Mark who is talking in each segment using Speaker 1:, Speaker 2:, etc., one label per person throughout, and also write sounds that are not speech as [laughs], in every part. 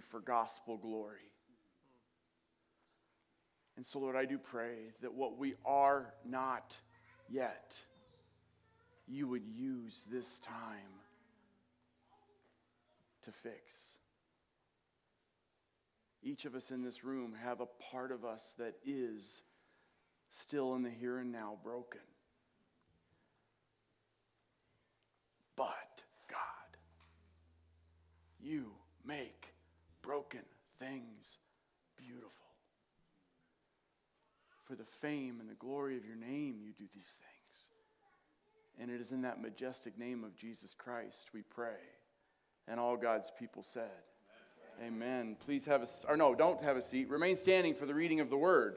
Speaker 1: for gospel glory. And so, Lord, I do pray that what we are not yet, you would use this time to fix. Each of us in this room have a part of us that is still in the here and now broken. But God, you make broken things beautiful. For the fame and the glory of your name, you do these things. And it is in that majestic name of Jesus Christ we pray. And all God's people said, Amen. Amen. Please have a, or no, don't have a seat. Remain standing for the reading of the word.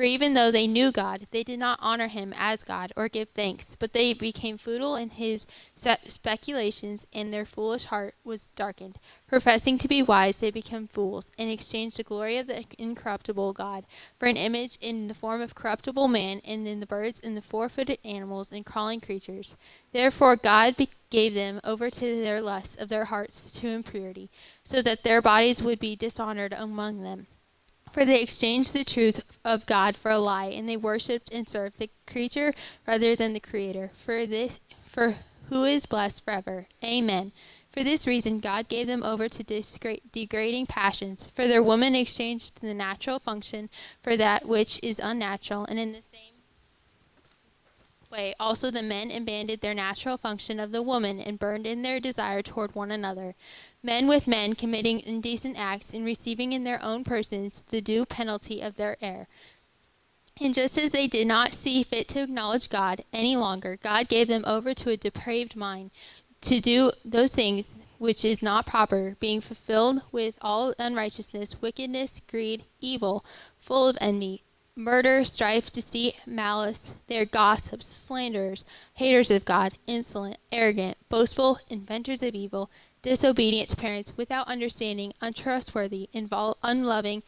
Speaker 2: For even though they knew God, they did not honor him as God or give thanks, but they became futile in his speculations, and their foolish heart was darkened. Professing to be wise, they became fools, and exchanged the glory of the incorruptible God for an image in the form of corruptible man, and in the birds, and the four footed animals, and crawling creatures. Therefore God gave them over to their lusts of their hearts to impurity, so that their bodies would be dishonored among them. For they exchanged the truth of God for a lie, and they worshipped and served the creature rather than the Creator. For this, for who is blessed forever. Amen. For this reason, God gave them over to degrading passions. For their woman exchanged the natural function for that which is unnatural, and in the same way also the men abandoned their natural function of the woman and burned in their desire toward one another men with men committing indecent acts and receiving in their own persons the due penalty of their error. And just as they did not see fit to acknowledge God any longer, God gave them over to a depraved mind to do those things which is not proper, being fulfilled with all unrighteousness, wickedness, greed, evil, full of envy, murder, strife, deceit, malice. They are gossips, slanderers, haters of God, insolent, arrogant, boastful, inventors of evil disobedient to parents, without understanding, untrustworthy, invol- unloving,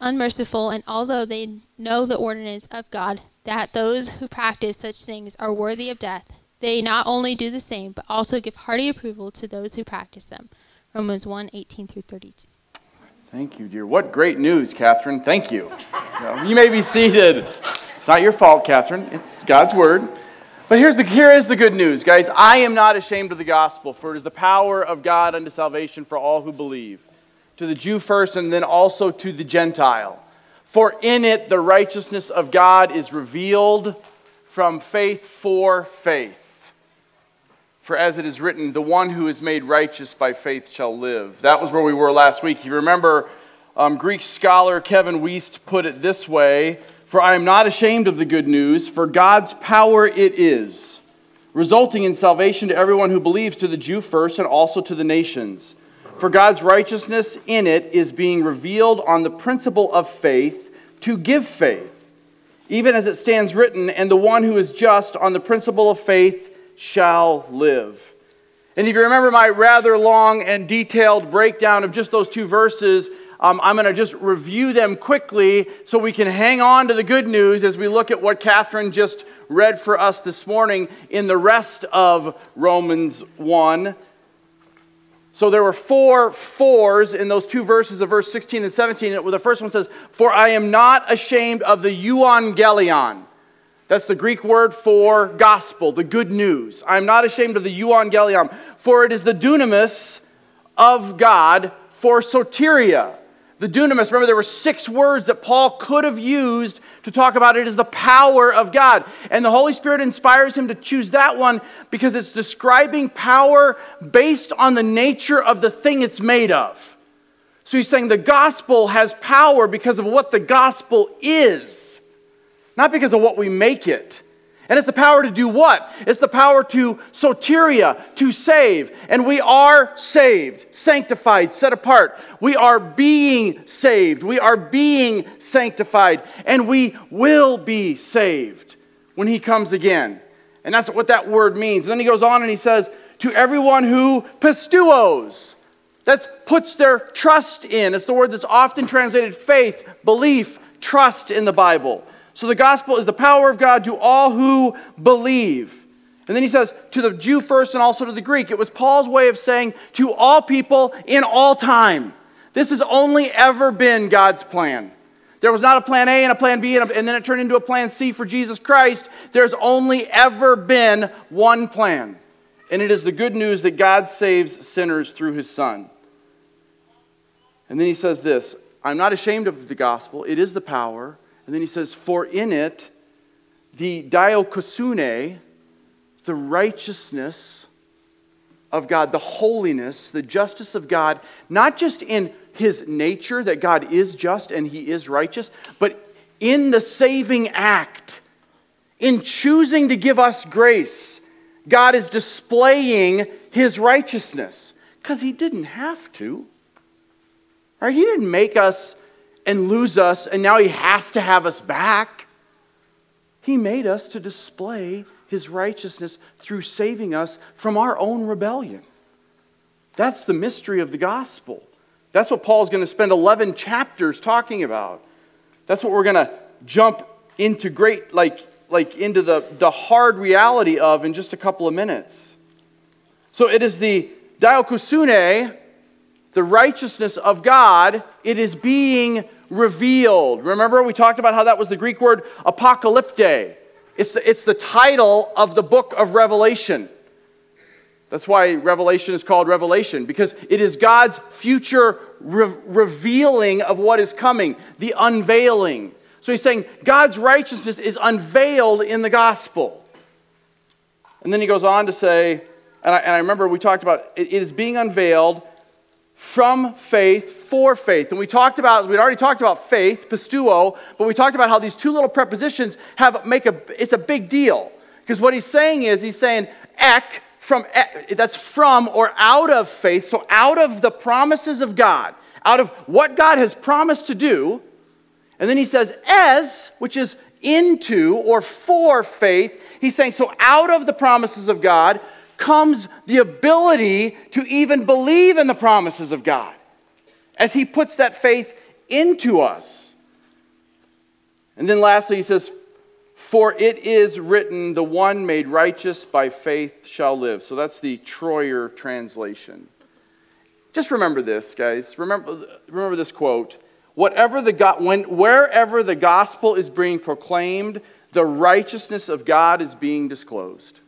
Speaker 2: unmerciful, and although they know the ordinance of God, that those who practice such things are worthy of death, they not only do the same, but also give hearty approval to those who practice them. Romans 1 18 through 32.
Speaker 1: Thank you, dear. What great news, Catherine. Thank you. [laughs] you may be seated. It's not your fault, Catherine. It's God's word. But here's the, here is the good news, guys. I am not ashamed of the gospel, for it is the power of God unto salvation for all who believe, to the Jew first, and then also to the Gentile. For in it the righteousness of God is revealed from faith for faith. For as it is written, the one who is made righteous by faith shall live. That was where we were last week. You remember um, Greek scholar Kevin Wuest put it this way for I am not ashamed of the good news, for God's power it is, resulting in salvation to everyone who believes, to the Jew first and also to the nations. For God's righteousness in it is being revealed on the principle of faith to give faith, even as it stands written, and the one who is just on the principle of faith shall live. And if you remember my rather long and detailed breakdown of just those two verses, um, I'm going to just review them quickly so we can hang on to the good news as we look at what Catherine just read for us this morning in the rest of Romans 1. So there were four fours in those two verses of verse 16 and 17. The first one says, For I am not ashamed of the euangelion. That's the Greek word for gospel, the good news. I am not ashamed of the euangelion, for it is the dunamis of God for soteria. The dunamis, remember, there were six words that Paul could have used to talk about it as the power of God. And the Holy Spirit inspires him to choose that one because it's describing power based on the nature of the thing it's made of. So he's saying the gospel has power because of what the gospel is, not because of what we make it. And it's the power to do what? It's the power to soteria, to save. And we are saved, sanctified, set apart. We are being saved. We are being sanctified. And we will be saved when he comes again. And that's what that word means. And then he goes on and he says, to everyone who pisteuos, that puts their trust in. It's the word that's often translated faith, belief, trust in the Bible. So the gospel is the power of God to all who believe. And then he says, to the Jew first and also to the Greek. It was Paul's way of saying, to all people in all time. This has only ever been God's plan. There was not a plan A and a plan B, and, a, and then it turned into a plan C for Jesus Christ. There's only ever been one plan. And it is the good news that God saves sinners through his Son. And then he says this I'm not ashamed of the gospel, it is the power. And then he says, For in it, the dikaiosune, the righteousness of God, the holiness, the justice of God, not just in his nature, that God is just and he is righteous, but in the saving act, in choosing to give us grace, God is displaying his righteousness because he didn't have to. Right? He didn't make us and lose us, and now he has to have us back. He made us to display his righteousness through saving us from our own rebellion. That's the mystery of the gospel. That's what Paul's going to spend 11 chapters talking about. That's what we're going to jump into great, like, like into the, the hard reality of in just a couple of minutes. So it is the dikaiosune, the righteousness of God, it is being revealed. Remember, we talked about how that was the Greek word apocalypte. It's the, it's the title of the book of Revelation. That's why Revelation is called Revelation, because it is God's future re- revealing of what is coming, the unveiling. So he's saying God's righteousness is unveiled in the gospel. And then he goes on to say, and I, and I remember we talked about it, it is being unveiled from faith for faith. And we talked about, we'd already talked about faith, pisteuo, but we talked about how these two little prepositions have make a, it's a big deal. Because what he's saying is, he's saying ek, from, that's from or out of faith, so out of the promises of God, out of what God has promised to do. And then he says, eis, which is into or for faith. He's saying, so out of the promises of God, comes the ability to even believe in the promises of God as He puts that faith into us. And then lastly, He says, For it is written, the one made righteous by faith shall live. So that's the Troyer translation. Just remember this, guys. Remember, remember this quote. Whatever the when, wherever the gospel is being proclaimed, the righteousness of God is being disclosed.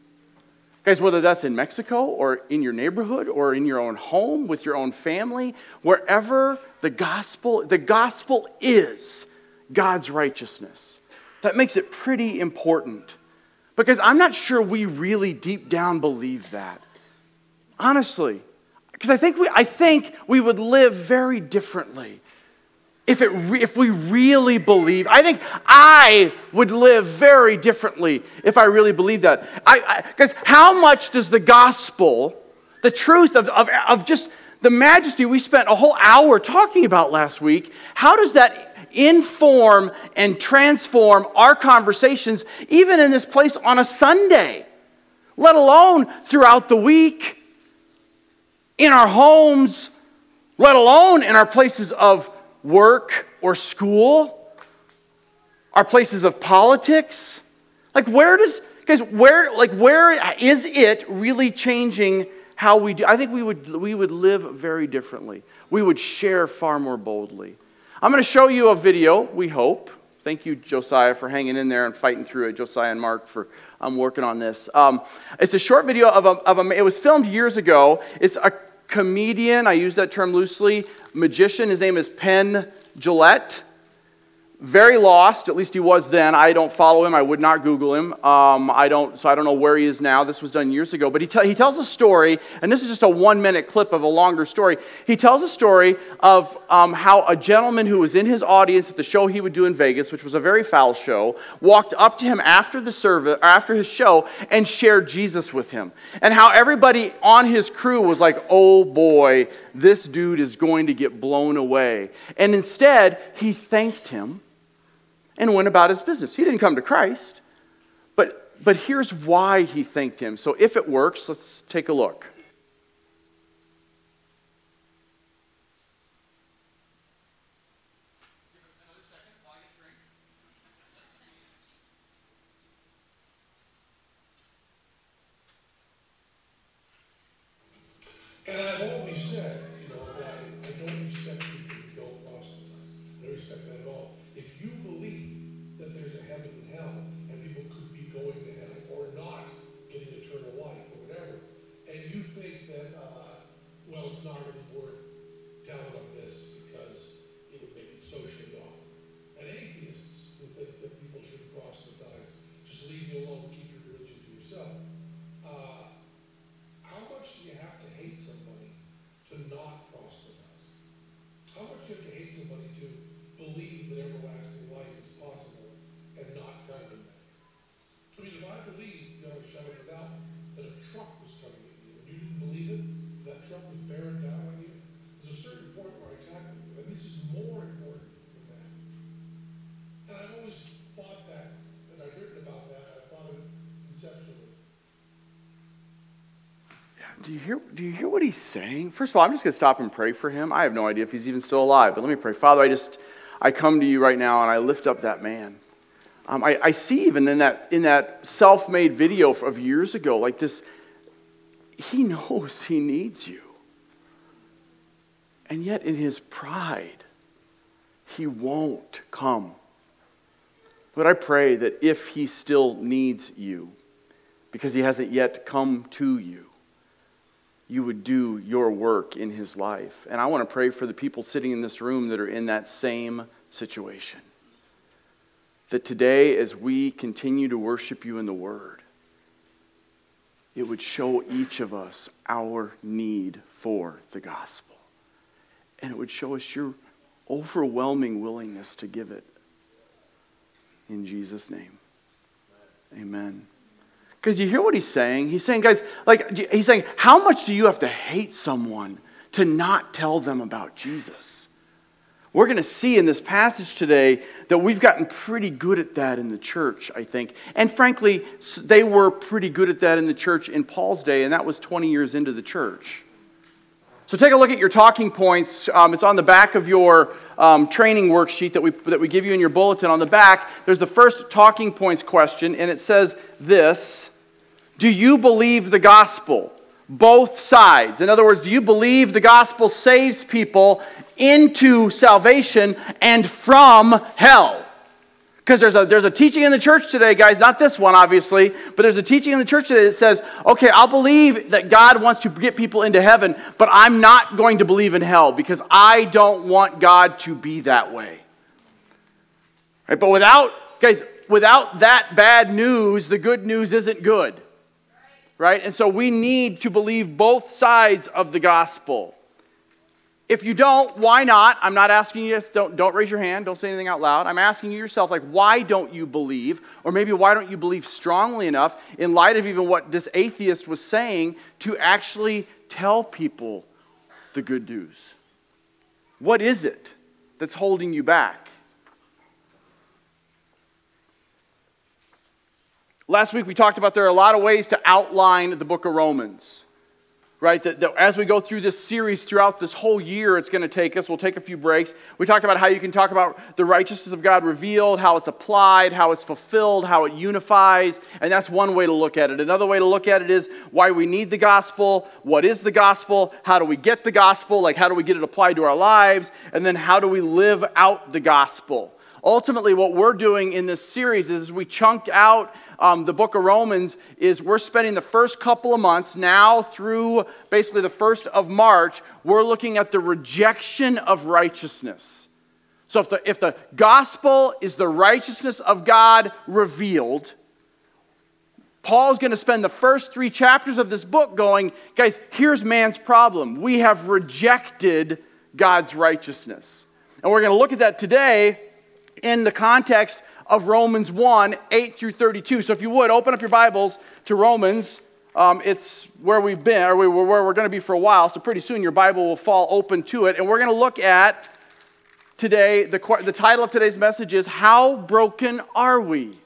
Speaker 1: Guys, whether that's in Mexico or in your neighborhood or in your own home with your own family, wherever the gospel, the gospel is God's righteousness. That makes it pretty important. Because I'm not sure we really deep down believe that. Honestly. Because I think we, I think we would live very differently if, it re- if we really believe, I think I would live very differently if I really believed that. Because how much does the gospel, the truth of, of, of just the majesty we spent a whole hour talking about last week, how does that inform and transform our conversations, even in this place on a Sunday, let alone throughout the week, in our homes, let alone in our places of work or school, our places of politics. Like, where does, guys, where, like, where is it really changing how we do? I think we would, we would live very differently. We would share far more boldly. I'm going to show you a video, we hope. Thank you, Josiah, for hanging in there and fighting through it. Josiah and Mark for I'm working on this. Um, it's a short video of a, of a, it was filmed years ago. It's a comedian, I use that term loosely, magician. His name is Penn Jillette. Very lost. At least he was then. I don't follow him. I would not Google him. Um, I don't, so I don't know where he is now. This was done years ago. But he, he tells a story, and this is just a one minute clip of a longer story. He tells a story of um, how a gentleman who was in his audience at the show he would do in Vegas, which was a very foul show, walked up to him after the service, after his show, and shared Jesus with him. And how everybody on his crew was like, "Oh boy, this dude is going to get blown away." And instead, he thanked him and went about his business. He didn't come to Christ, but, but here's why he thanked him. So if it works, let's take a look.
Speaker 3: And I've always said, you know, that I don't respect people who don't proselytize. I don't respect that at all. If you believe that there's a heaven and hell, and people could be going to hell or not getting eternal life or whatever, and you think that, uh, well, it's not really worth telling them this because it would make it socially awkward. And atheists who think that people should proselytize, just leave me alone, keep your religion to yourself. Uh, how much do you have to hate somebody to not proselytize? How much do you have to hate somebody to believe that everlasting life is possible and not tell them that? I mean, if I believed, beyond a shadow of a doubt, that a truck was coming at you and you didn't believe it, that truck was bearing down on you, there's a certain point where I tackle you. And this is more important than that. And I've always thought that, and I've written about that, I thought of it conceptually.
Speaker 1: Do you hear, do you hear what he's saying? First of all, I'm just going to stop and pray for him. I have no idea if he's even still alive, but let me pray. Father, I just, I come to you right now and I lift up that man. Um, I, I see even in that, in that self made video of years ago, like this, he knows he needs you. And yet, in his pride, he won't come. But I pray that if he still needs you, because he hasn't yet come to you, you would do your work in his life. And I want to pray for the people sitting in this room that are in that same situation. That today, as we continue to worship you in the Word, it would show each of us our need for the gospel. And it would show us your overwhelming willingness to give it. In Jesus' name, amen. Because you hear what he's saying? He's saying, guys, like, he's saying, how much do you have to hate someone to not tell them about Jesus? We're going to see in this passage today that we've gotten pretty good at that in the church, I think. And frankly, they were pretty good at that in the church in Paul's day, and that was 20 years into the church. So take a look at your talking points. Um, it's on the back of your um, training worksheet that we, that we give you in your bulletin. On the back, there's the first talking points question, and it says this Do you believe the gospel? Both sides. In other words, do you believe the gospel saves people into salvation and from hell? Because there's a, there's a teaching in the church today, guys, not this one, obviously, but there's a teaching in the church today that says, okay, I'll believe that God wants to get people into heaven, but I'm not going to believe in hell because I don't want God to be that way. Right? But without, guys, without that bad news, the good news isn't good. Right? And so we need to believe both sides of the gospel. If you don't, why not? I'm not asking you, don't, don't raise your hand, don't say anything out loud. I'm asking you yourself, like, why don't you believe? Or maybe why don't you believe strongly enough, in light of even what this atheist was saying, to actually tell people the good news? What is it that's holding you back? Last week we talked about there are a lot of ways to outline the book of Romans right? That, that, as we go through this series throughout this whole year, it's going to take us. We'll take a few breaks. We talked about how you can talk about the righteousness of God revealed, how it's applied, how it's fulfilled, how it unifies, and that's one way to look at it. Another way to look at it is why we need the gospel, what is the gospel, how do we get the gospel, like how do we get it applied to our lives, and then how do we live out the gospel. Ultimately, what we're doing in this series is we chunked out um, the book of Romans is we're spending the first couple of months now through basically the first of March, we're looking at the rejection of righteousness. So if the, if the gospel is the righteousness of God revealed, Paul's going to spend the first three chapters of this book going, guys, here's man's problem. We have rejected God's righteousness. And we're going to look at that today in the context of Romans 1 8 through 32. So if you would, open up your Bibles to Romans. Um, it's where we've been, or we, where we're going to be for a while. So pretty soon your Bible will fall open to it. And we're going to look at today, the, the title of today's message is How Broken Are We?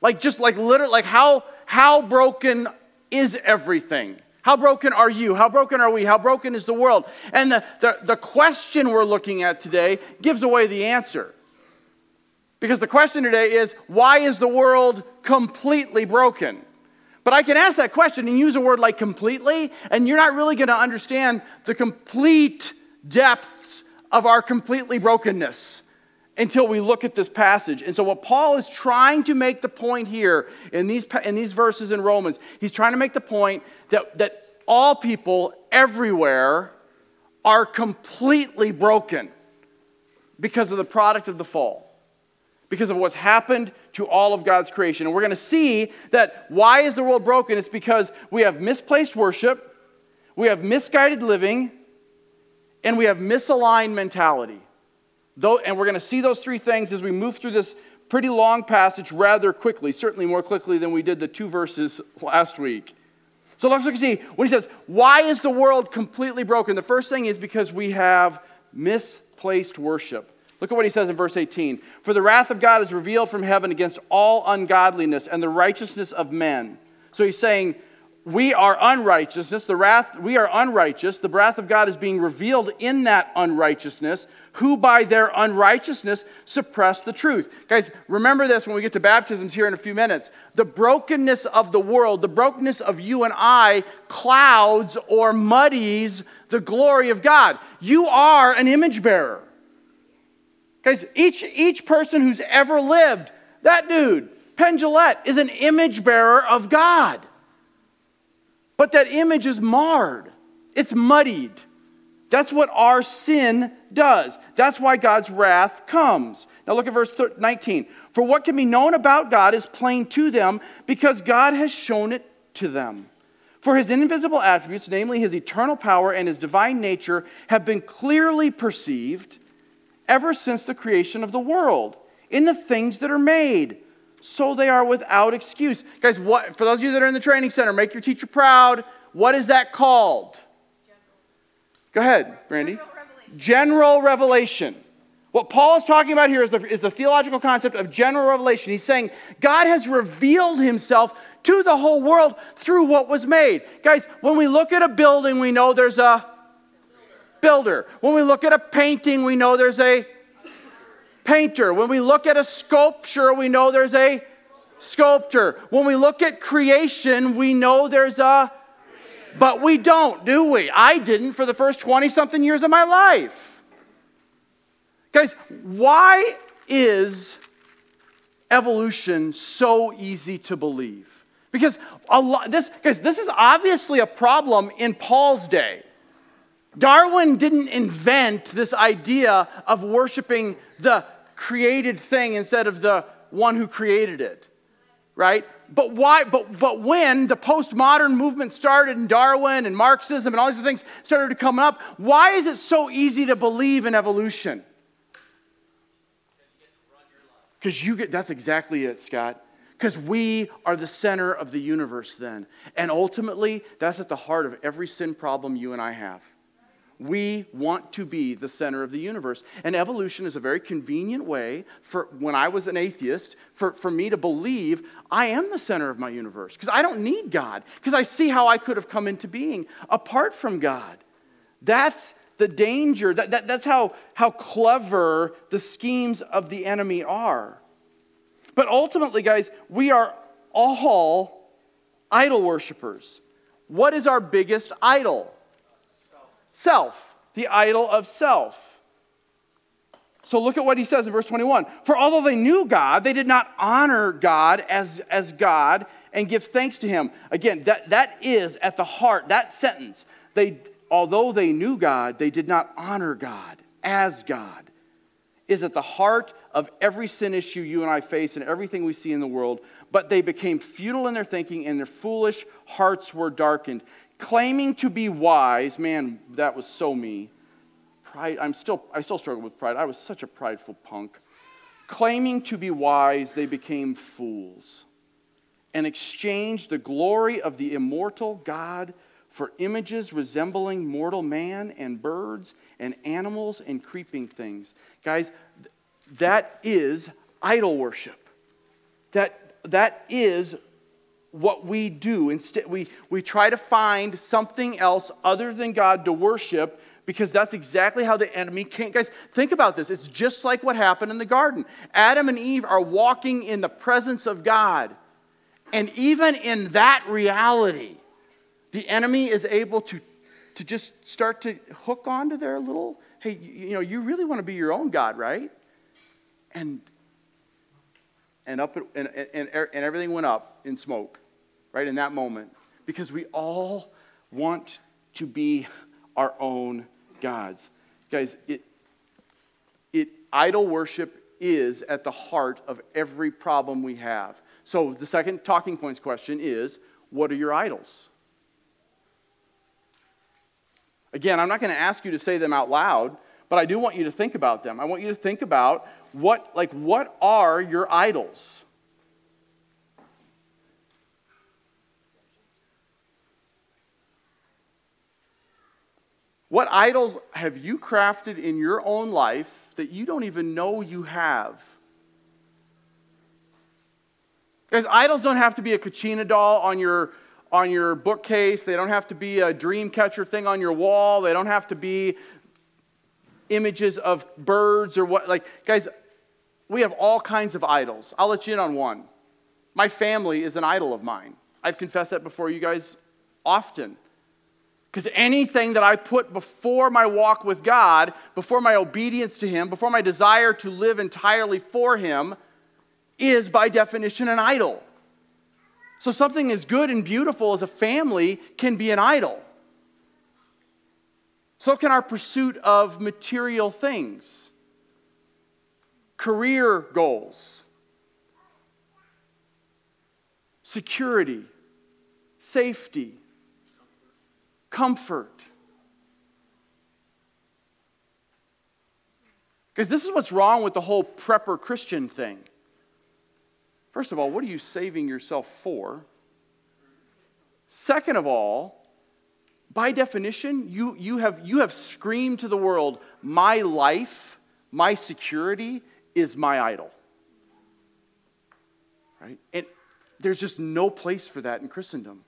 Speaker 1: Like, just like literally, like, how, how broken is everything? How broken are you? How broken are we? How broken is the world? And the, the, the question we're looking at today gives away the answer. Because the question today is why is the world completely broken? But I can ask that question and use a word like completely, and you're not really going to understand the complete depths of our completely brokenness until we look at this passage. And so, what Paul is trying to make the point here in these, in these verses in Romans, he's trying to make the point that, that all people everywhere are completely broken because of the product of the fall, because of what's happened to all of God's creation. And we're going to see that why is the world broken? It's because we have misplaced worship, we have misguided living, and we have misaligned mentality. Though, and we're going to see those three things as we move through this pretty long passage rather quickly, certainly more quickly than we did the two verses last week. So let's look and see when he says, Why is the world completely broken? The first thing is because we have misplaced worship. Look at what he says in verse 18. For the wrath of God is revealed from heaven against all ungodliness and the righteousness of men. So he's saying, we are unrighteousness, the wrath, we are unrighteous. The wrath of God is being revealed in that unrighteousness, who by their unrighteousness suppress the truth. Guys, remember this when we get to baptisms here in a few minutes. The brokenness of the world, the brokenness of you and I, clouds or muddies the glory of God. You are an image bearer. Guys, each, each person who's ever lived, that dude, Penn is an image bearer of God. But that image is marred, it's muddied. That's what our sin does. That's why God's wrath comes. Now look at verse 19. For what can be known about God is plain to them because God has shown it to them. For his invisible attributes, namely his eternal power and his divine nature, have been clearly perceived ever since the creation of the world in the things that are made so they are without excuse. Guys, what, for those of you that are in the training center, make your teacher proud. What is that called? General. Go ahead, Brandy. General revelation. general revelation. What Paul is talking about here is the, is the theological concept of general revelation. He's saying God has revealed himself to the whole world through what was made. Guys, when we look at a building, we know there's a builder. When we look at a painting, we know there's a painter. When we look at a sculpture, we know there's a sculptor. When we look at creation, we know there's a. But we don't, do we? I didn't for the first 20 something years of my life. Guys, why is evolution so easy to believe? Because a lot, this, guys, this is obviously a problem in Paul's day. Darwin didn't invent this idea of worshiping the created thing instead of the one who created it, right? But why? But, but when the postmodern movement started and Darwin and Marxism and all these things started to come up, why is it so easy to believe in evolution? Because you get, that's exactly it, Scott. Because we are the center of the universe then. And ultimately, that's at the heart of every sin problem you and I have. We want to be the center of the universe. And evolution is a very convenient way for when I was an atheist, for, for me to believe I am the center of my universe. Because I don't need God. Because I see how I could have come into being apart from God. That's the danger. That, that, that's how, how clever the schemes of the enemy are. But ultimately, guys, we are all idol worshippers. What is our biggest idol? Self, the idol of self. So look at what he says in verse 21. For although they knew God, they did not honor God as, as God and give thanks to him. Again, that, that is at the heart, that sentence. They, although they knew God, they did not honor God as God is at the heart of every sin issue you and I face and everything we see in the world. But they became futile in their thinking, and their foolish hearts were darkened. Claiming to be wise, man, that was so me. Pride, I'm still, I still struggle with pride. I was such a prideful punk. Claiming to be wise, they became fools and exchanged the glory of the immortal God for images resembling mortal man and birds and animals and creeping things. Guys, that is idol worship. That, that is what we do. Instead, we, we try to find something else other than God to worship because that's exactly how the enemy can't. Guys, think about this. It's just like what happened in the garden. Adam and Eve are walking in the presence of God. And even in that reality, the enemy is able to, to just start to hook onto their little, hey, you, you know, you really want to be your own God, right? And and up and, and, and everything went up in smoke right in that moment because we all want to be our own gods. Guys it it idol worship is at the heart of every problem we have. So the second talking points question is what are your idols? Again i'm not going to ask you to say them out loud but i do want you to think about them. I want you to think about what like what are your idols What idols have you crafted in your own life that you don't even know you have? Because idols don't have to be a Kachina doll on your, on your bookcase. They don't have to be a dream catcher thing on your wall. They don't have to be images of birds or what. Like, guys, we have all kinds of idols. I'll let you in on one. My family is an idol of mine. I've confessed that before you guys often. Because anything that I put before my walk with God, before my obedience to Him, before my desire to live entirely for Him, is by definition an idol. So something as good and beautiful as a family can be an idol. So can our pursuit of material things, career goals, security, safety comfort. Because this is what's wrong with the whole prepper Christian thing. First of all, what are you saving yourself for? Second of all, by definition, you, you, have, you have screamed to the world, my life, my security is my idol. Right? And there's just no place for that in Christendom.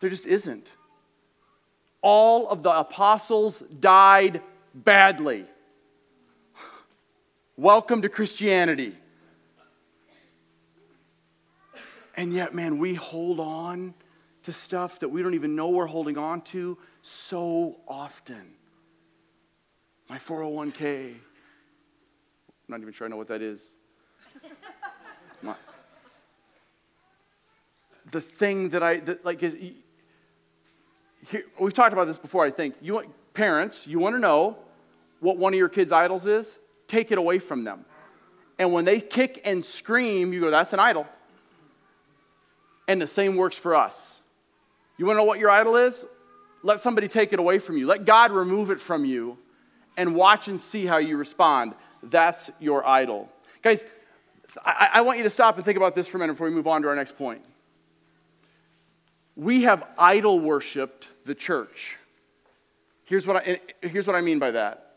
Speaker 1: There just isn't all of the apostles died badly. Welcome to Christianity. And yet, man, we hold on to stuff that we don't even know we're holding on to so often. My 401k. I'm not even sure I know what that is. My, the thing that I, that like, is, here, we've talked about this before, I think. You want, parents, you want to know what one of your kids' idols is? Take it away from them. And when they kick and scream, you go, that's an idol. And the same works for us. You want to know what your idol is? Let somebody take it away from you. Let God remove it from you and watch and see how you respond. That's your idol. Guys, I, I want you to stop and think about this for a minute before we move on to our next point we have idol worshiped the church. Here's what I, here's what I mean by that.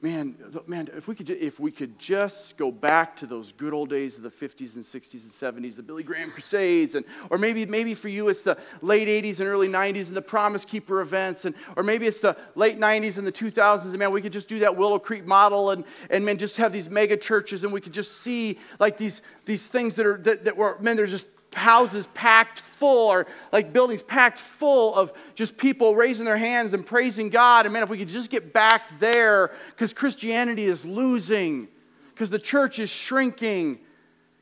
Speaker 1: Man, man, if we, could, if we could just go back to those good old days of the 50s and 60s and 70s, the Billy Graham Crusades, and, or maybe, maybe for you it's the late 80s and early 90s and the Promise Keeper events, and, or maybe it's the late 90s and the 2000s, and man, we could just do that Willow Creek model and, and man, just have these mega churches, and we could just see like these, these things that are, that, that were, man, there's just houses packed full or like buildings packed full of just people raising their hands and praising God. And man, if we could just get back there because Christianity is losing, because the church is shrinking.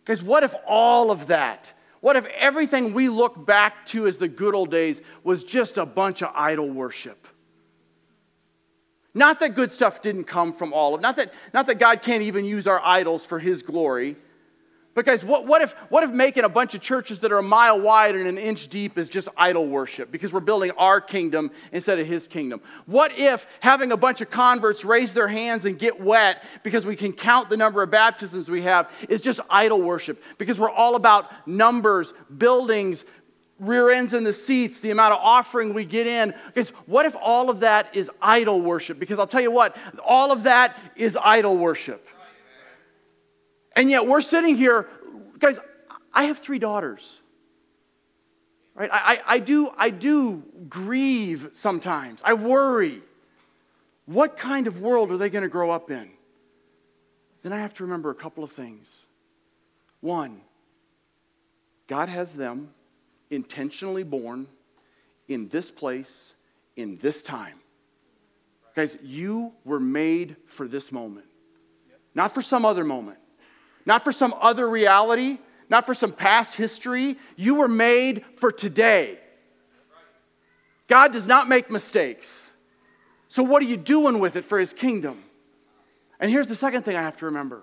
Speaker 1: Because what if all of that, what if everything we look back to as the good old days was just a bunch of idol worship? Not that good stuff didn't come from all of not that not that God can't even use our idols for his glory. But guys, what, what, if, what if making a bunch of churches that are a mile wide and an inch deep is just idol worship because we're building our kingdom instead of his kingdom? What if having a bunch of converts raise their hands and get wet because we can count the number of baptisms we have is just idol worship because we're all about numbers, buildings, rear ends in the seats, the amount of offering we get in. Because what if all of that is idol worship? Because I'll tell you what, all of that is idol worship. And yet we're sitting here, guys, I have three daughters. Right? I, I, I, do, I do grieve sometimes. I worry. What kind of world are they going to grow up in? Then I have to remember a couple of things. One, God has them intentionally born in this place, in this time. Guys, you were made for this moment, not for some other moment not for some other reality, not for some past history. You were made for today. God does not make mistakes. So, what are you doing with it for His kingdom? And here's the second thing I have to remember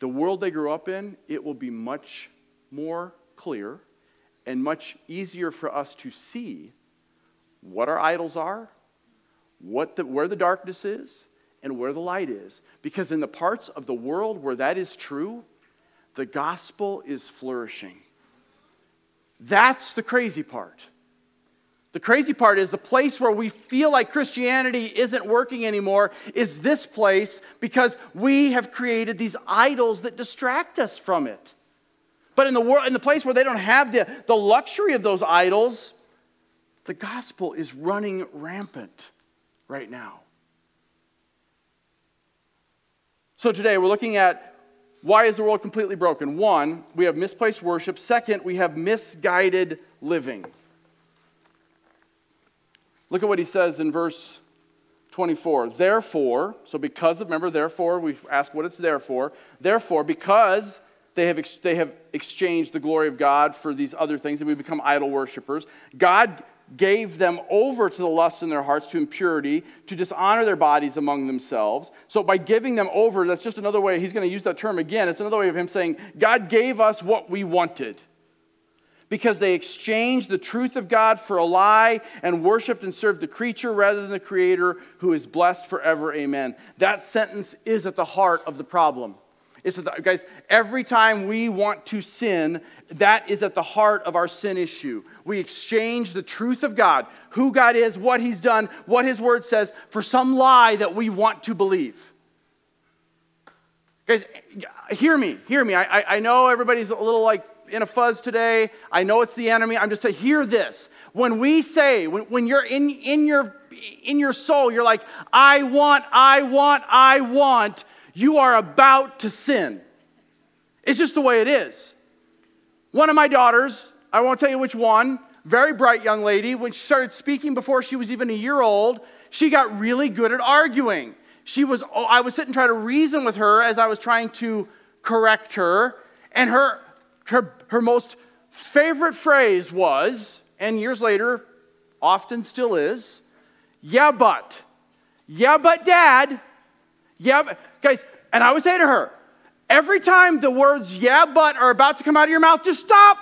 Speaker 1: the world they grew up in, it will be much more clear and much easier for us to see what our idols are, what the, where the darkness is, and where the light is. Because in the parts of the world where that is true, the gospel is flourishing. That's the crazy part. The crazy part is the place where we feel like Christianity isn't working anymore is this place because we have created these idols that distract us from it. But in the world, in the place where they don't have the, the luxury of those idols, the gospel is running rampant right now. So today we're looking at why is the world completely broken? One, we have misplaced worship. Second, we have misguided living. Look at what he says in verse 24. Therefore, so because of, remember, therefore, we ask what it's there for. Therefore, because they have, they have exchanged the glory of God for these other things and we become idol worshippers, God gave them over to the lusts in their hearts, to impurity, to dishonor their bodies among themselves. So, by giving them over, that's just another way, he's going to use that term again. It's another way of him saying, God gave us what we wanted. Because they exchanged the truth of God for a lie and worshiped and served the creature rather than the Creator who is blessed forever. Amen. That sentence is at the heart of the problem. It's the, guys, every time we want to sin, that is at the heart of our sin issue. We exchange the truth of God, who God is, what He's done, what His Word says, for some lie that we want to believe. Guys, hear me, hear me. I, I, know everybody's a little like in a fuzz today. I know it's the enemy. I'm just saying, hear this. When we say, when, when you're in, in, your, in your soul, you're like, I want, I want, I want, you are about to sin. It's just the way it is. One of my daughters, I won't tell you which one, very bright young lady, when she started speaking before she was even a year old, she got really good at arguing. She was, oh, I was sitting trying to reason with her as I was trying to correct her, and her, her, her most favorite phrase was, and years later, often still is, yeah, but. Yeah, but dad. Yeah, but. Guys, and I would say to her, every time the words yeah, but are about to come out of your mouth, just stop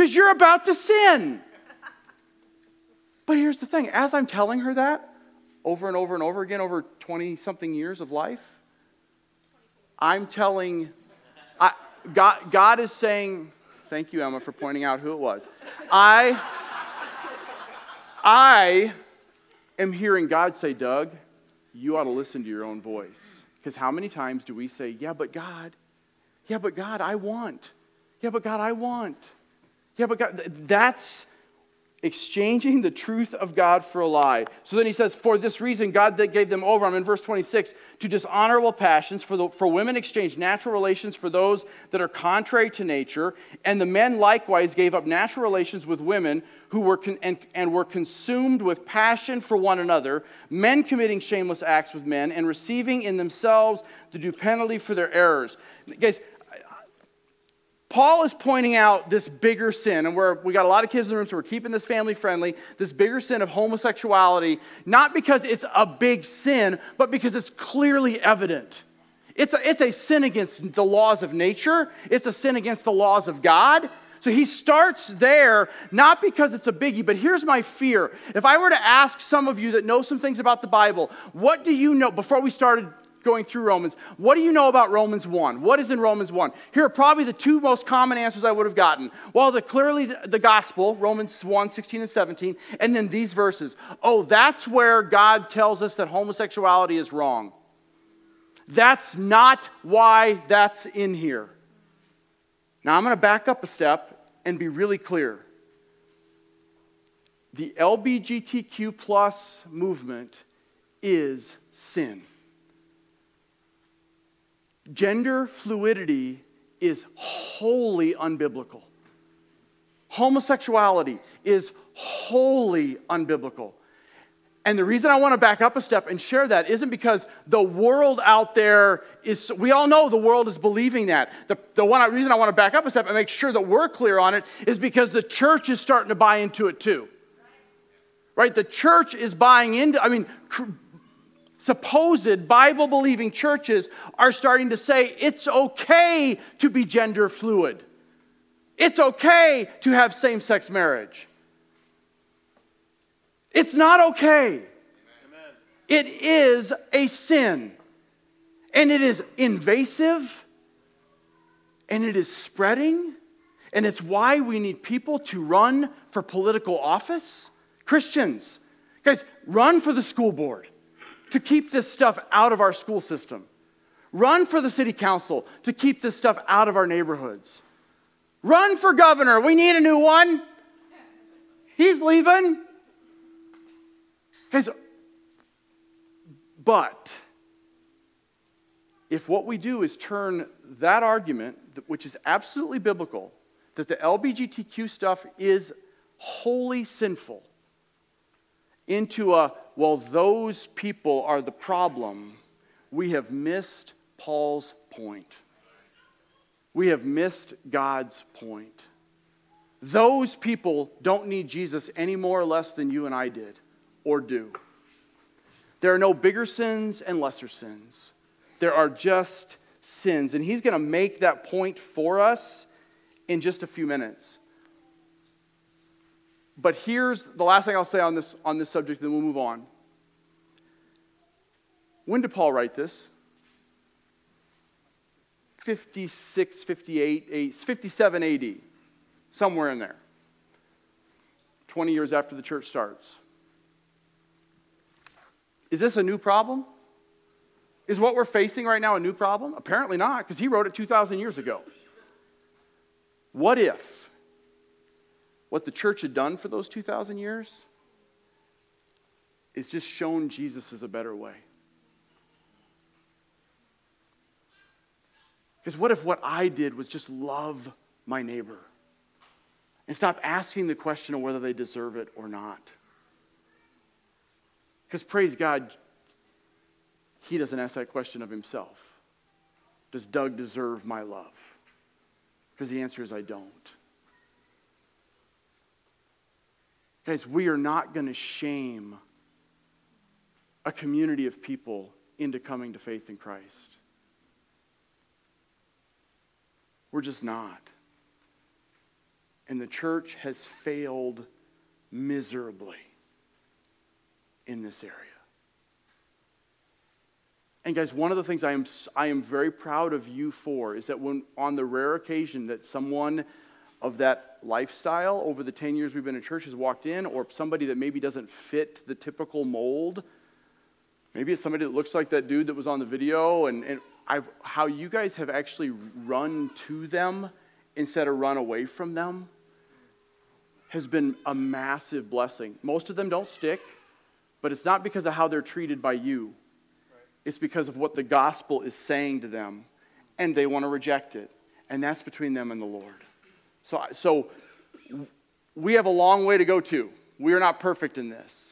Speaker 1: because you're about to sin. But here's the thing as I'm telling her that over and over and over again over 20 something years of life, I'm telling, I, God, God is saying, thank you, Emma, for pointing out who it was. I, I am hearing God say, Doug, you ought to listen to your own voice. Because how many times do we say, Yeah, but God, yeah, but God, I want. Yeah, but God, I want. Yeah, but God, that's exchanging the truth of God for a lie. So then he says, For this reason, God that gave them over, I'm in verse 26, to dishonorable passions, for, the, for women exchange natural relations for those that are contrary to nature, and the men likewise gave up natural relations with women who were con- and, and were consumed with passion for one another, men committing shameless acts with men, and receiving in themselves the due penalty for their errors. Guys, Paul is pointing out this bigger sin, and we're, we got a lot of kids in the room, so we're keeping this family friendly. This bigger sin of homosexuality, not because it's a big sin, but because it's clearly evident. It's a, it's a sin against the laws of nature, it's a sin against the laws of God. So he starts there, not because it's a biggie, but here's my fear. If I were to ask some of you that know some things about the Bible, what do you know, before we started going through Romans. What do you know about Romans 1? What is in Romans 1? Here are probably the two most common answers I would have gotten. Well, the, clearly the gospel, Romans 1, 16 and 17, and then these verses. Oh, that's where God tells us that homosexuality is wrong. That's not why that's in here. Now, I'm going to back up a step and be really clear. The LBGTQ plus movement is sin. Gender fluidity is wholly unbiblical. Homosexuality is wholly unbiblical. And the reason I want to back up a step and share that isn't because the world out there is, we all know the world is believing that. The, the one reason I want to back up a step and make sure that we're clear on it is because the church is starting to buy into it too. Right? The church is buying into, I mean, supposed Bible believing churches are starting to say it's okay to be gender fluid. It's okay to have same sex marriage. It's not okay. Amen. It is a sin. And it is invasive. And it is spreading. And it's why we need people to run for political office. Christians, guys, run for the school board to keep this stuff out of our school system. Run for the city council to keep this stuff out of our neighborhoods. Run for governor. We need a new one. He's leaving. Guys, but if what we do is turn that argument, which is absolutely biblical, that the LBGTQ stuff is wholly sinful, into a, well, those people are the problem, we have missed Paul's point. We have missed God's point. Those people don't need Jesus any more or less than you and I did or do. There are no bigger sins and lesser sins. There are just sins. And he's going to make that point for us in just a few minutes. But here's the last thing I'll say on this, on this subject, then we'll move on. When did Paul write this? 56, 58, 57 AD, somewhere in there. 20 years after the church starts. Is this a new problem? Is what we're facing right now a new problem? Apparently not, because he wrote it 2,000 years ago. What if what the church had done for those 2,000 years is just shown Jesus as a better way. Because what if what I did was just love my neighbor and stop asking the question of whether they deserve it or not? Because praise God, he doesn't ask that question of himself. Does Doug deserve my love? Because the answer is I don't. Guys, we are not going to shame a community of people into coming to faith in Christ. We're just not. And the church has failed miserably in this area. And guys, one of the things I am, I am very proud of you for is that when on the rare occasion that someone of that lifestyle over the 10 years we've been in church has walked in, or somebody that maybe doesn't fit the typical mold. Maybe it's somebody that looks like that dude that was on the video, and, and I've, how you guys have actually run to them instead of run away from them has been a massive blessing. Most of them don't stick, but it's not because of how they're treated by you, it's because of what the gospel is saying to them, and they want to reject it. And that's between them and the Lord. So, so we have a long way to go too. We are not perfect in this.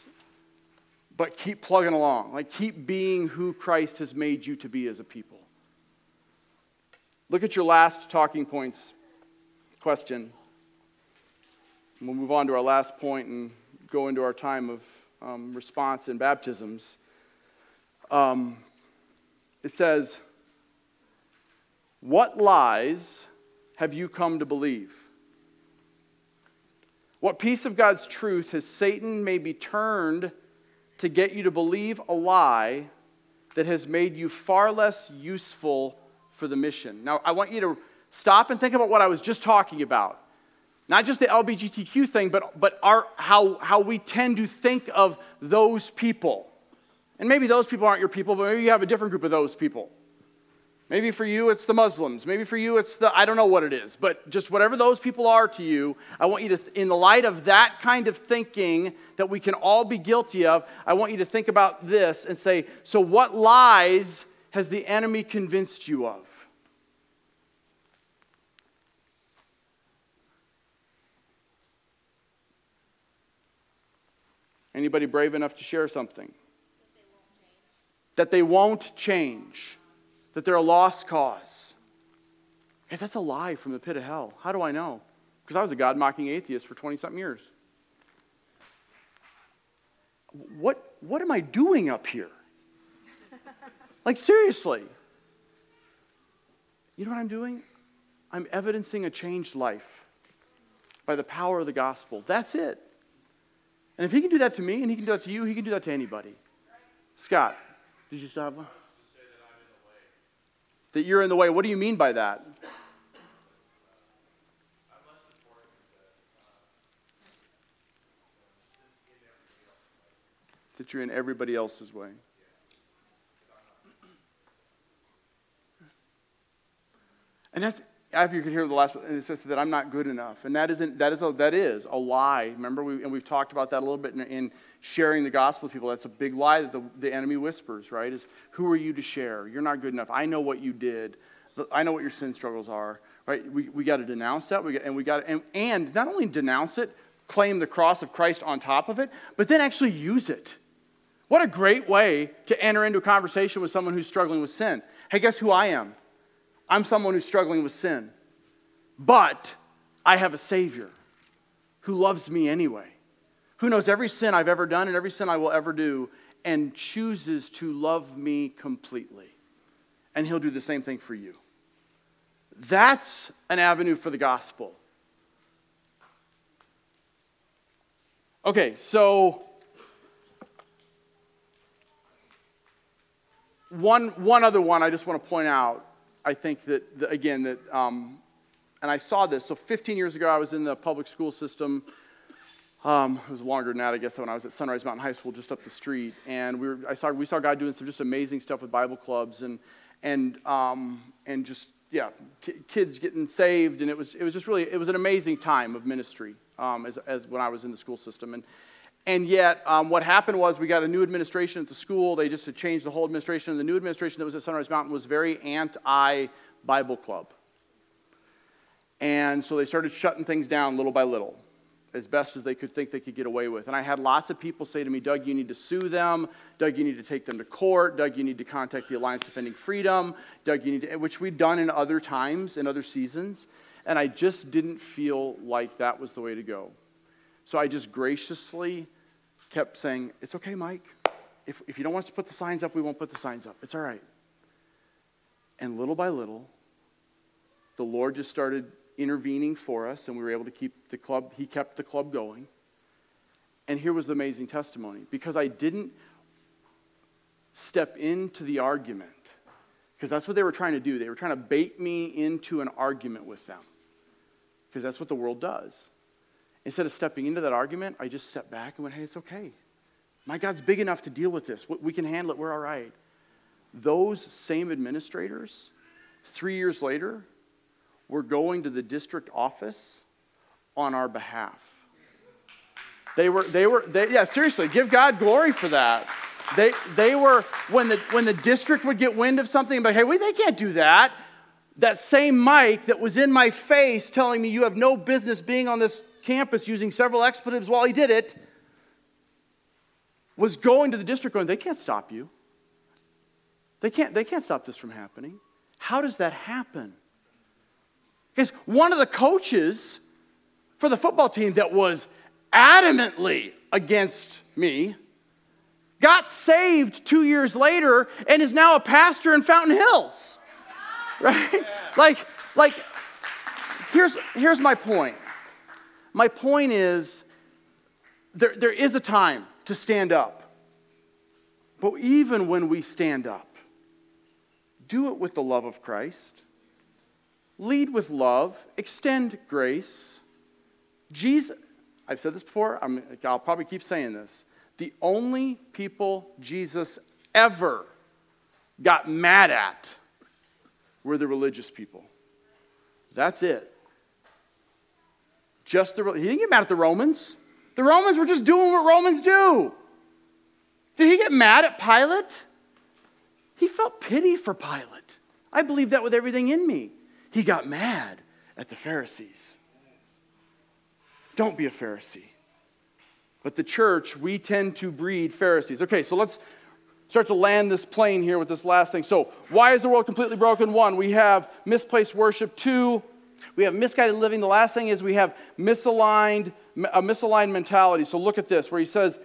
Speaker 1: But keep plugging along. Like keep being who Christ has made you to be as a people. Look at your last talking points question. We'll move on to our last point and go into our time of um, response and baptisms. Um, it says, What lies have you come to believe? What piece of God's truth has Satan maybe turned to get you to believe a lie that has made you far less useful for the mission? Now, I want you to stop and think about what I was just talking about. Not just the LGBTQ thing, but, but our, how, how we tend to think of those people. And maybe those people aren't your people, but maybe you have a different group of those people. Maybe for you it's the Muslims. Maybe for you it's the, I don't know what it is, but just whatever those people are to you, I want you to, in the light of that kind of thinking that we can all be guilty of, I want you to think about this and say, so what lies has the enemy convinced you of? Anybody brave enough to share something? That they won't change. That they're a lost cause. Guys, that's a lie from the pit of hell. How do I know? Because I was a God mocking atheist for 20 something years. What, what am I doing up here? [laughs] like, seriously. You know what I'm doing? I'm evidencing a changed life by the power of the gospel. That's it. And if he can do that to me and he can do that to you, he can do that to anybody. Scott, did you still have one? That you're in the way. What do you mean by that? That you're in everybody else's way. And that's if you could hear the last one, it says that I'm not good enough. And that, isn't, that, is, a, that is a lie. Remember, we, and we've talked about that a little bit in, in sharing the gospel with people. That's a big lie that the, the enemy whispers, right? Is who are you to share? You're not good enough. I know what you did. I know what your sin struggles are, right? We, we got to denounce that. We got, and we got and, and not only denounce it, claim the cross of Christ on top of it, but then actually use it. What a great way to enter into a conversation with someone who's struggling with sin. Hey, guess who I am? I'm someone who's struggling with sin. But I have a Savior who loves me anyway, who knows every sin I've ever done and every sin I will ever do, and chooses to love me completely. And He'll do the same thing for you. That's an avenue for the gospel. Okay, so one, one other one I just want to point out I think that, again, that, um, and I saw this. So 15 years ago, I was in the public school system. Um, it was longer than that, I guess, when I was at Sunrise Mountain High School, just up the street. And we, were, I saw, we saw God doing some just amazing stuff with Bible clubs and, and, um, and just, yeah, kids getting saved. And it was, it was just really, it was an amazing time of ministry um, as, as when I was in the school system. And, and yet, um, what happened was we got a new administration at the school. They just had changed the whole administration. And the new administration that was at Sunrise Mountain was very anti Bible club. And so they started shutting things down little by little, as best as they could think they could get away with. And I had lots of people say to me, Doug, you need to sue them. Doug, you need to take them to court. Doug, you need to contact the Alliance Defending Freedom. Doug, you need to, which we'd done in other times, in other seasons. And I just didn't feel like that was the way to go. So I just graciously kept saying, It's okay, Mike. If, if you don't want us to put the signs up, we won't put the signs up. It's all right. And little by little, the Lord just started intervening for us, and we were able to keep the club, He kept the club going. And here was the amazing testimony because I didn't step into the argument, because that's what they were trying to do. They were trying to bait me into an argument with them, because that's what the world does. Instead of stepping into that argument, I just stepped back and went, hey, it's okay. My God's big enough to deal with this. We can handle it. We're all right. Those same administrators, three years later, were going to the district office on our behalf. They were, they were, they, yeah, seriously, give God glory for that. They, they were, when the, when the district would get wind of something, but hey, wait, they can't do that. That same Mike that was in my face telling me you have no business being on this campus using several expletives while he did it, was going to the district going, they can't stop you. They can't, they can't stop this from happening. How does that happen? Because one of the coaches for the football team that was adamantly against me got saved two years later and is now a pastor in Fountain Hills. [laughs] Right? Like, like, here's, here's my point. My point is there, there is a time to stand up. But even when we stand up, do it with the love of Christ. Lead with love, extend grace. Jesus, I've said this before, i will probably keep saying this. The only people Jesus ever got mad at were the religious people. That's it. Just the he didn't get mad at the Romans. The Romans were just doing what Romans do. Did he get mad at Pilate? He felt pity for Pilate. I believe that with everything in me. He got mad at the Pharisees. Don't be a Pharisee. But the church, we tend to breed Pharisees. Okay, so let's start to land this plane here with this last thing. So, why is the world completely broken? One, we have misplaced worship. Two, we have misguided living. The last thing is we have misaligned, a misaligned mentality. So, look at this, where he says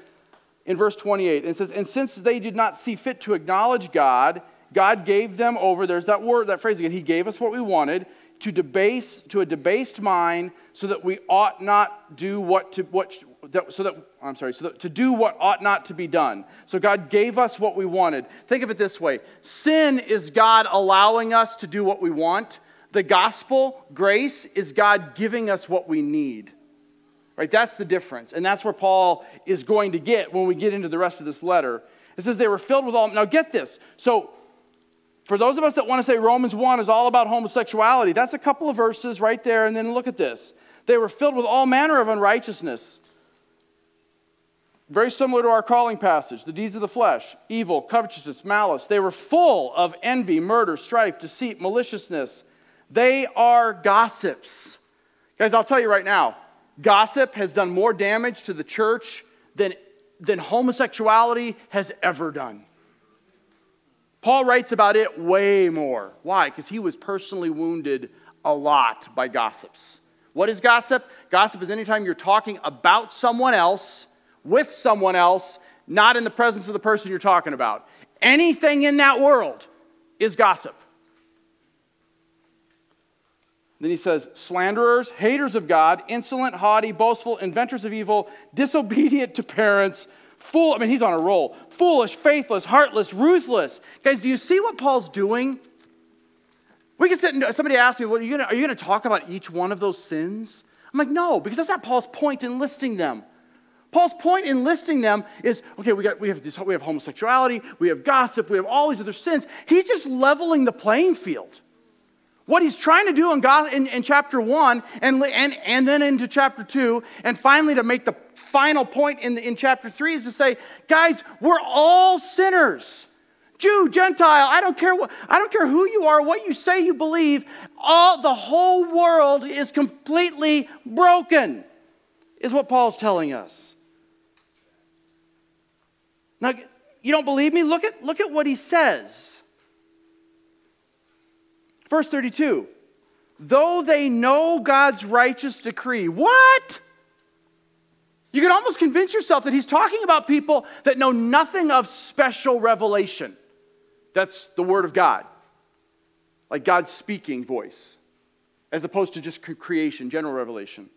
Speaker 1: in verse 28, it says, And since they did not see fit to acknowledge God, God gave them over, there's that word, that phrase again, He gave us what we wanted, to debase, to a debased mind, so that we ought not do what to, what, that, so that, I'm sorry, so that, to do what ought not to be done. So God gave us what we wanted. Think of it this way sin is God allowing us to do what we want. The gospel, grace, is God giving us what we need. Right? That's the difference. And that's where Paul is going to get when we get into the rest of this letter. It says they were filled with all. Now get this. So for those of us that want to say Romans 1 is all about homosexuality, that's a couple of verses right there. And then look at this. They were filled with all manner of unrighteousness. Very similar to our calling passage the deeds of the flesh, evil, covetousness, malice. They were full of envy, murder, strife, deceit, maliciousness. They are gossips. Guys, I'll tell you right now gossip has done more damage to the church than, than homosexuality has ever done. Paul writes about it way more. Why? Because he was personally wounded a lot by gossips. What is gossip? Gossip is anytime you're talking about someone else, with someone else, not in the presence of the person you're talking about. Anything in that world is gossip. Then he says, slanderers, haters of God, insolent, haughty, boastful, inventors of evil, disobedient to parents Fool, I mean, he's on a roll. Foolish, faithless, heartless, ruthless. Guys, do you see what Paul's doing? We can sit and somebody asked me, well, are you going to talk about each one of those sins? I'm like, no, because that's not Paul's point in listing them. Paul's point in listing them is okay, we, got, we, have this, we have homosexuality, we have gossip, we have all these other sins. He's just leveling the playing field. What he's trying to do in, in, in chapter 1 and, and, and then into chapter 2, and finally to make the final point in, the, in chapter 3 is to say, guys, we're all sinners. Jew, Gentile, I don't care what, I don't care who you are, what you say you believe, all the whole world is completely broken, is what Paul's telling us. Now, you don't believe me? Look at, look at what he says. Verse 32 Though they know God's righteous decree, what? You can almost convince yourself that he's talking about people that know nothing of special revelation. That's the Word of God, like God's speaking voice, as opposed to just creation, general revelation.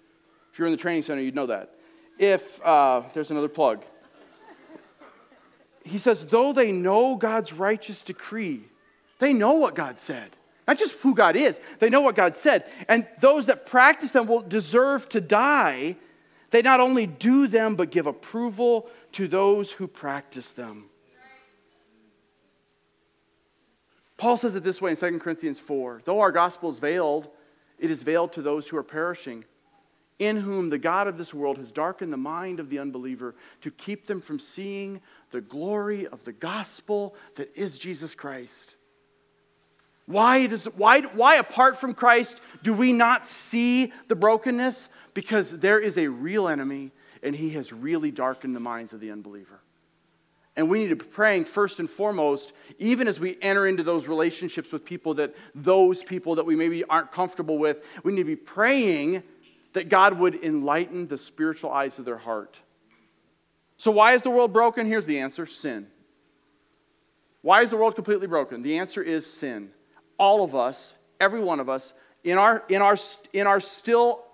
Speaker 1: If you're in the training center, you'd know that. If, uh, there's another plug. He says, though they know God's righteous decree, they know what God said. Not just who God is, they know what God said. And those that practice them will deserve to die they not only do them, but give approval to those who practice them. Paul says it this way in 2 Corinthians 4 Though our gospel is veiled, it is veiled to those who are perishing, in whom the God of this world has darkened the mind of the unbeliever to keep them from seeing the glory of the gospel that is Jesus Christ. Why, does, why, why, apart from Christ, do we not see the brokenness? Because there is a real enemy, and he has really darkened the minds of the unbeliever. And we need to be praying first and foremost, even as we enter into those relationships with people that those people that we maybe aren't comfortable with, we need to be praying that God would enlighten the spiritual eyes of their heart. So, why is the world broken? Here's the answer sin. Why is the world completely broken? The answer is sin. All of us, every one of us, in our, in our, in our still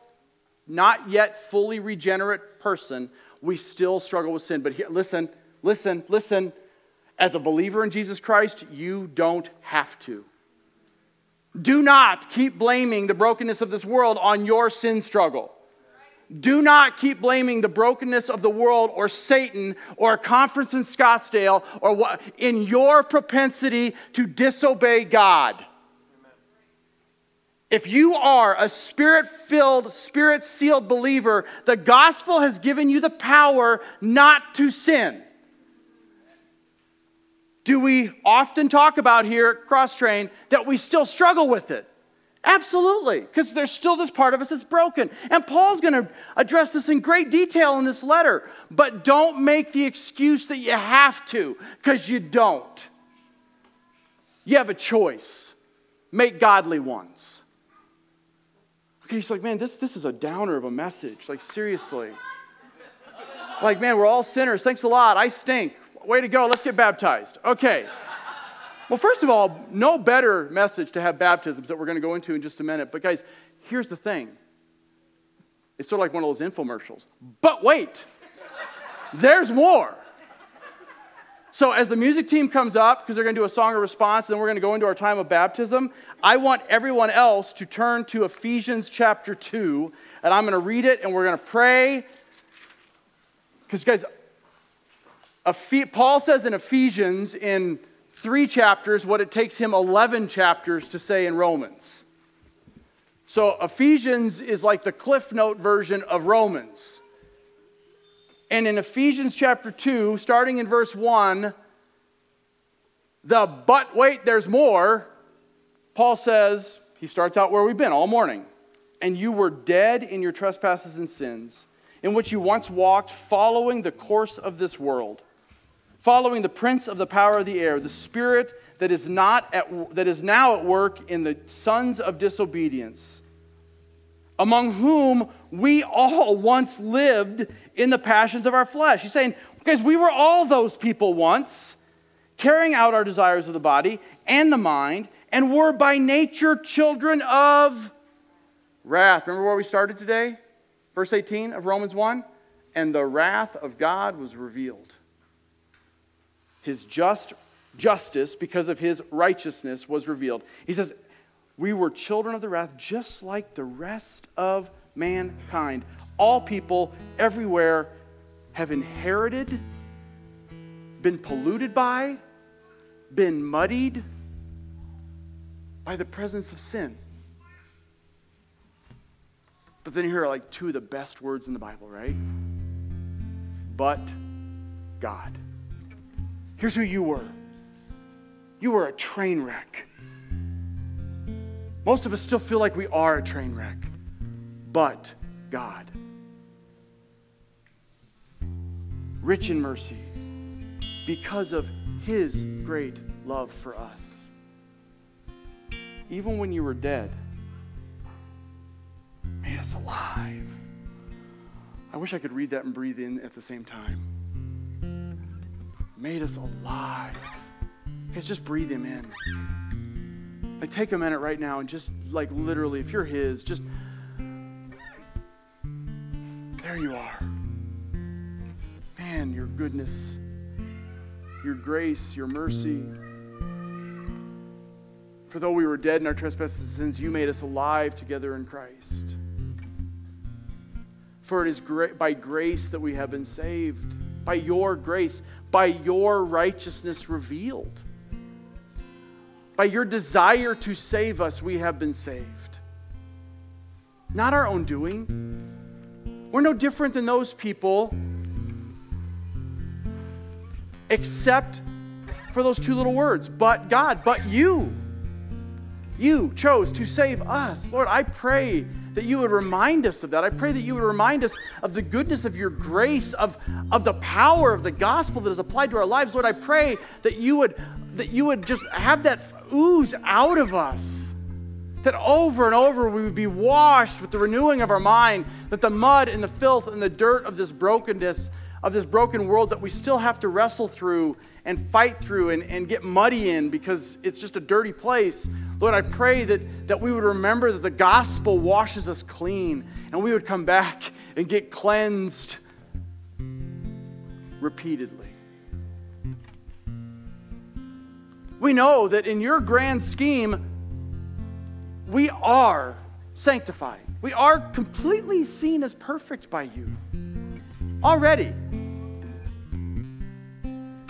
Speaker 1: not yet fully regenerate person, we still struggle with sin. But here, listen, listen, listen. As a believer in Jesus Christ, you don't have to. Do not keep blaming the brokenness of this world on your sin struggle. Do not keep blaming the brokenness of the world or Satan or a conference in Scottsdale or what in your propensity to disobey God. If you are a spirit filled, spirit sealed believer, the gospel has given you the power not to sin. Do we often talk about here at Cross Train that we still struggle with it? Absolutely, because there's still this part of us that's broken. And Paul's going to address this in great detail in this letter. But don't make the excuse that you have to, because you don't. You have a choice. Make godly ones. He's like, man, this, this is a downer of a message. Like, seriously. Like, man, we're all sinners. Thanks a lot. I stink. Way to go. Let's get baptized. Okay. Well, first of all, no better message to have baptisms that we're going to go into in just a minute. But, guys, here's the thing it's sort of like one of those infomercials. But wait, there's more. So, as the music team comes up, because they're going to do a song of response, and then we're going to go into our time of baptism, I want everyone else to turn to Ephesians chapter 2, and I'm going to read it, and we're going to pray. Because, guys, Paul says in Ephesians in three chapters what it takes him 11 chapters to say in Romans. So, Ephesians is like the Cliff Note version of Romans. And in Ephesians chapter 2, starting in verse 1, the but wait, there's more, Paul says, he starts out where we've been all morning. And you were dead in your trespasses and sins, in which you once walked, following the course of this world, following the prince of the power of the air, the spirit that is, not at, that is now at work in the sons of disobedience, among whom we all [laughs] once lived in the passions of our flesh. He's saying, because we were all those people once, carrying out our desires of the body and the mind, and were by nature children of wrath. Remember where we started today? Verse 18 of Romans 1? And the wrath of God was revealed. His just justice, because of his righteousness, was revealed. He says, We were children of the wrath just like the rest of mankind all people everywhere have inherited, been polluted by, been muddied by the presence of sin. But then here are like two of the best words in the Bible, right? But God. Here's who you were you were a train wreck. Most of us still feel like we are a train wreck, but God. Rich in mercy because of his great love for us. Even when you were dead, made us alive. I wish I could read that and breathe in at the same time. Made us alive. Guys, just breathe him in. Like, take a minute right now and just, like, literally, if you're his, just. There you are man, your goodness, your grace, your mercy. For though we were dead in our trespasses and sins, you made us alive together in Christ. For it is by grace that we have been saved, by your grace, by your righteousness revealed. By your desire to save us, we have been saved. Not our own doing. We're no different than those people except for those two little words, but God, but you. you chose to save us. Lord, I pray that you would remind us of that. I pray that you would remind us of the goodness of your grace, of, of the power of the gospel that is applied to our lives. Lord, I pray that you would that you would just have that ooze out of us. That over and over we would be washed with the renewing of our mind, that the mud and the filth and the dirt of this brokenness, of this broken world that we still have to wrestle through and fight through and, and get muddy in because it's just a dirty place. Lord, I pray that, that we would remember that the gospel washes us clean and we would come back and get cleansed repeatedly. We know that in your grand scheme, we are sanctified. We are completely seen as perfect by you already.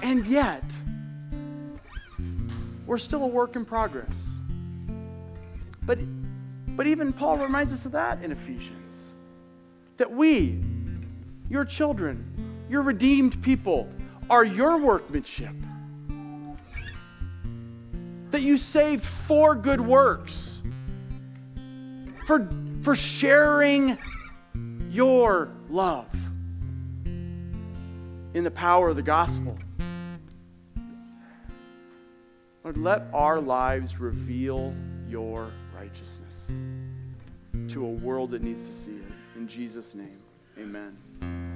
Speaker 1: And yet, we're still a work in progress. But, but even Paul reminds us of that in Ephesians. That we, your children, your redeemed people, are your workmanship. That you saved for good works, for, for sharing your love in the power of the gospel. Lord, let our lives reveal your righteousness to a world that needs to see it. In Jesus' name, amen.